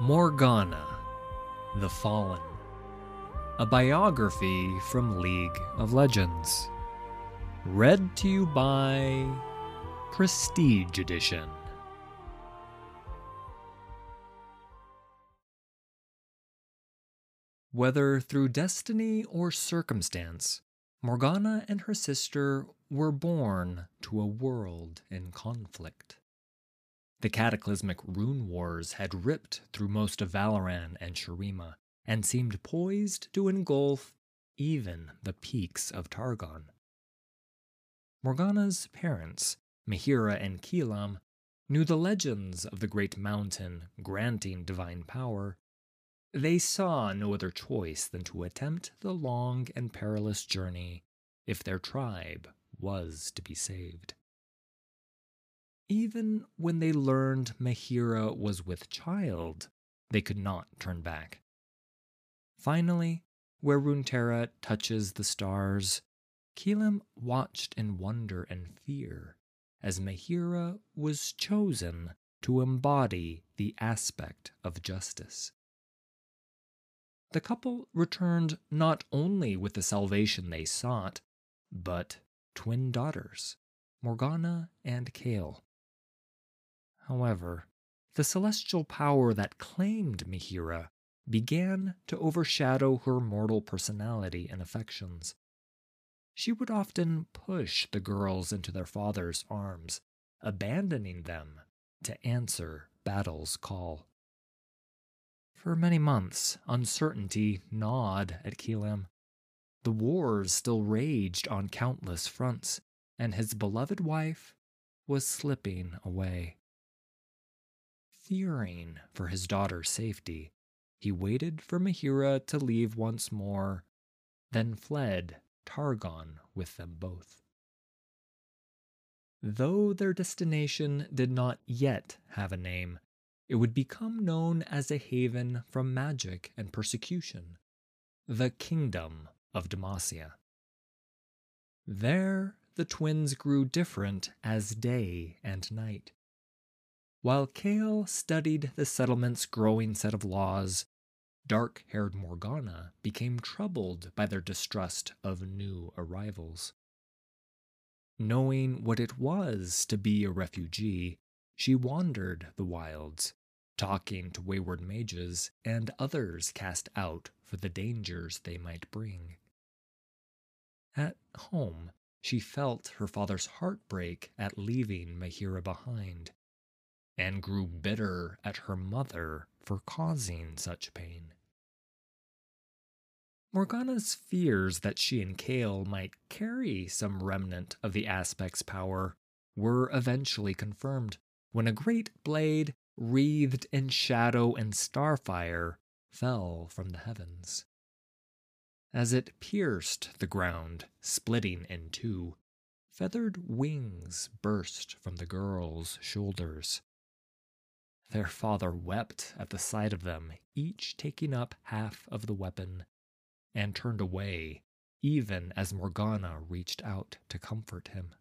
Morgana, The Fallen. A biography from League of Legends. Read to you by Prestige Edition. Whether through destiny or circumstance, Morgana and her sister were born to a world in conflict. The cataclysmic rune wars had ripped through most of Valoran and Shurima, and seemed poised to engulf even the peaks of Targon. Morgana's parents, Mihira and Keelam, knew the legends of the great mountain granting divine power they saw no other choice than to attempt the long and perilous journey if their tribe was to be saved. Even when they learned Mihira was with child, they could not turn back. Finally, where Runeterra touches the stars, Keelam watched in wonder and fear as Mihira was chosen to embody the aspect of justice the couple returned not only with the salvation they sought, but twin daughters, Morgana and Kayle. However, the celestial power that claimed Mihira began to overshadow her mortal personality and affections. She would often push the girls into their father's arms, abandoning them to answer battle's call. For many months, uncertainty gnawed at Keelam. The wars still raged on countless fronts, and his beloved wife was slipping away. Fearing for his daughter's safety, he waited for Mihira to leave once more, then fled Targon with them both. Though their destination did not yet have a name, it would become known as a haven from magic and persecution, the Kingdom of Demacia. There, the twins grew different as day and night. While Kayle studied the settlement's growing set of laws, dark haired Morgana became troubled by their distrust of new arrivals. Knowing what it was to be a refugee, she wandered the wilds, talking to wayward mages and others cast out for the dangers they might bring. At home, she felt her father's heartbreak at leaving Mihira behind, and grew bitter at her mother for causing such pain. Morgana's fears that she and Kayle might carry some remnant of the aspect's power were eventually confirmed when a great blade, wreathed in shadow and starfire, fell from the heavens. As it pierced the ground, splitting in two, feathered wings burst from the girls' shoulders. Their father wept at the sight of them, each taking up half of the weapon, and turned away, even as Morgana reached out to comfort him.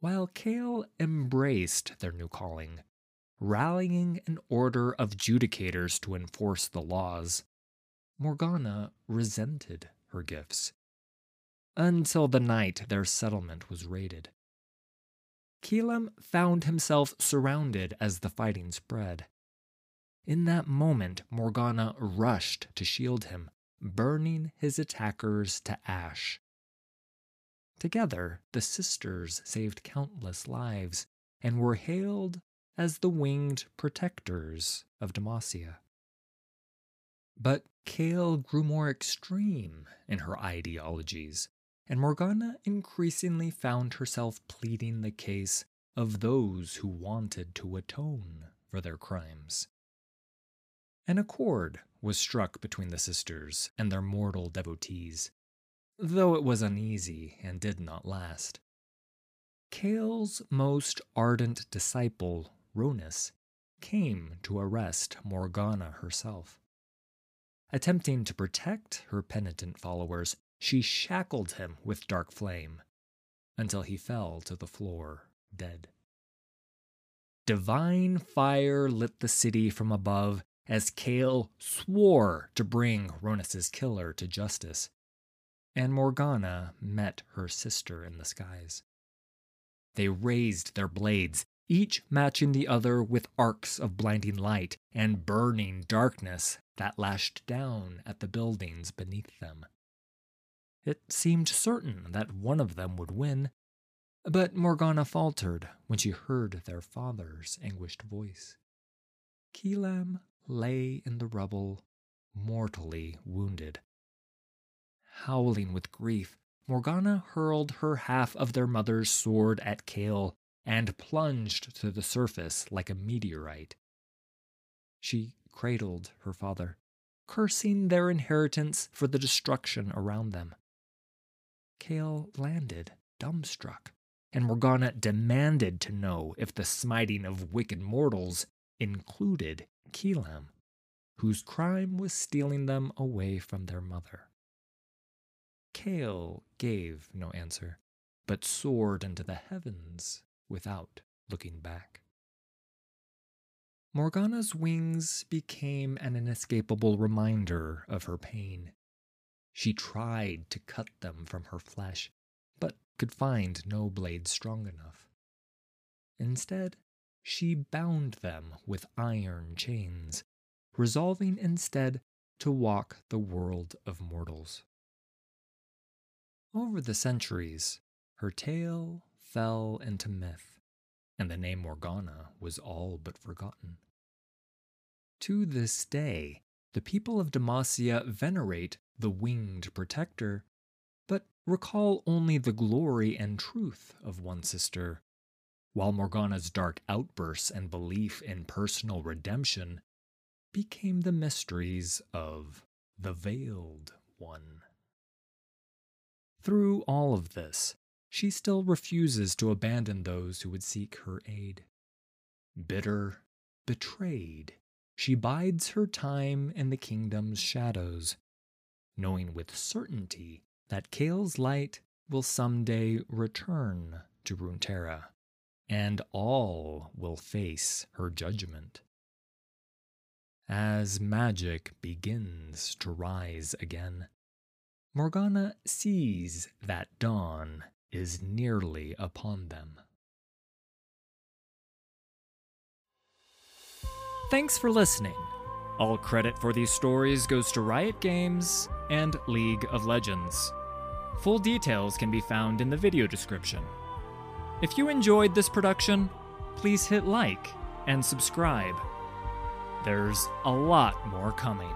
While Kayle embraced their new calling, rallying an order of judicators to enforce the laws, Morgana resented her gifts. Until the night their settlement was raided. Keelam found himself surrounded as the fighting spread. In that moment, Morgana rushed to shield him, burning his attackers to ash. Together, the sisters saved countless lives and were hailed as the winged protectors of Demacia. But Kayle grew more extreme in her ideologies, and Morgana increasingly found herself pleading the case of those who wanted to atone for their crimes. An accord was struck between the sisters and their mortal devotees, though it was uneasy and did not last. Kayle's most ardent disciple, Rhonas, came to arrest Morgana herself. Attempting to protect her penitent followers, she shackled him with dark flame until he fell to the floor dead. Divine fire lit the city from above as Kayle swore to bring Rhonas's killer to justice, and Morgana met her sister in the skies. They raised their blades, each matching the other with arcs of blinding light and burning darkness that lashed down at the buildings beneath them. It seemed certain that one of them would win, but Morgana faltered when she heard their father's anguished voice. Keelam lay in the rubble, mortally wounded. Howling with grief, Morgana hurled her half of their mother's sword at Kayle and plunged to the surface like a meteorite. She cradled her father, cursing their inheritance for the destruction around them. Kayle landed, dumbstruck, and Morgana demanded to know if the smiting of wicked mortals included Keelam, whose crime was stealing them away from their mother. Kayle gave no answer, but soared into the heavens without looking back. Morgana's wings became an inescapable reminder of her pain. She tried to cut them from her flesh, but could find no blade strong enough. Instead, she bound them with iron chains, resolving instead to walk the world of mortals. Over the centuries, her tale fell into myth, and the name Morgana was all but forgotten. To this day, the people of Demacia venerate the winged protector, but recall only the glory and truth of one sister, while Morgana's dark outbursts and belief in personal redemption became the mysteries of the Veiled One. Through all of this, she still refuses to abandon those who would seek her aid. Bitter, betrayed, she bides her time in the kingdom's shadows, knowing with certainty that Kayle's light will someday return to Runeterra, and all will face her judgment. As magic begins to rise again, Morgana sees that dawn is nearly upon them. Thanks for listening. All credit for these stories goes to Riot Games and League of Legends. Full details can be found in the video description. If you enjoyed this production, please hit like and subscribe. There's a lot more coming.